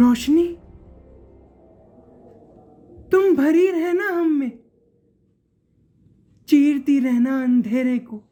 रोशनी तुम भरी रहना हम में चीरती रहना अंधेरे को।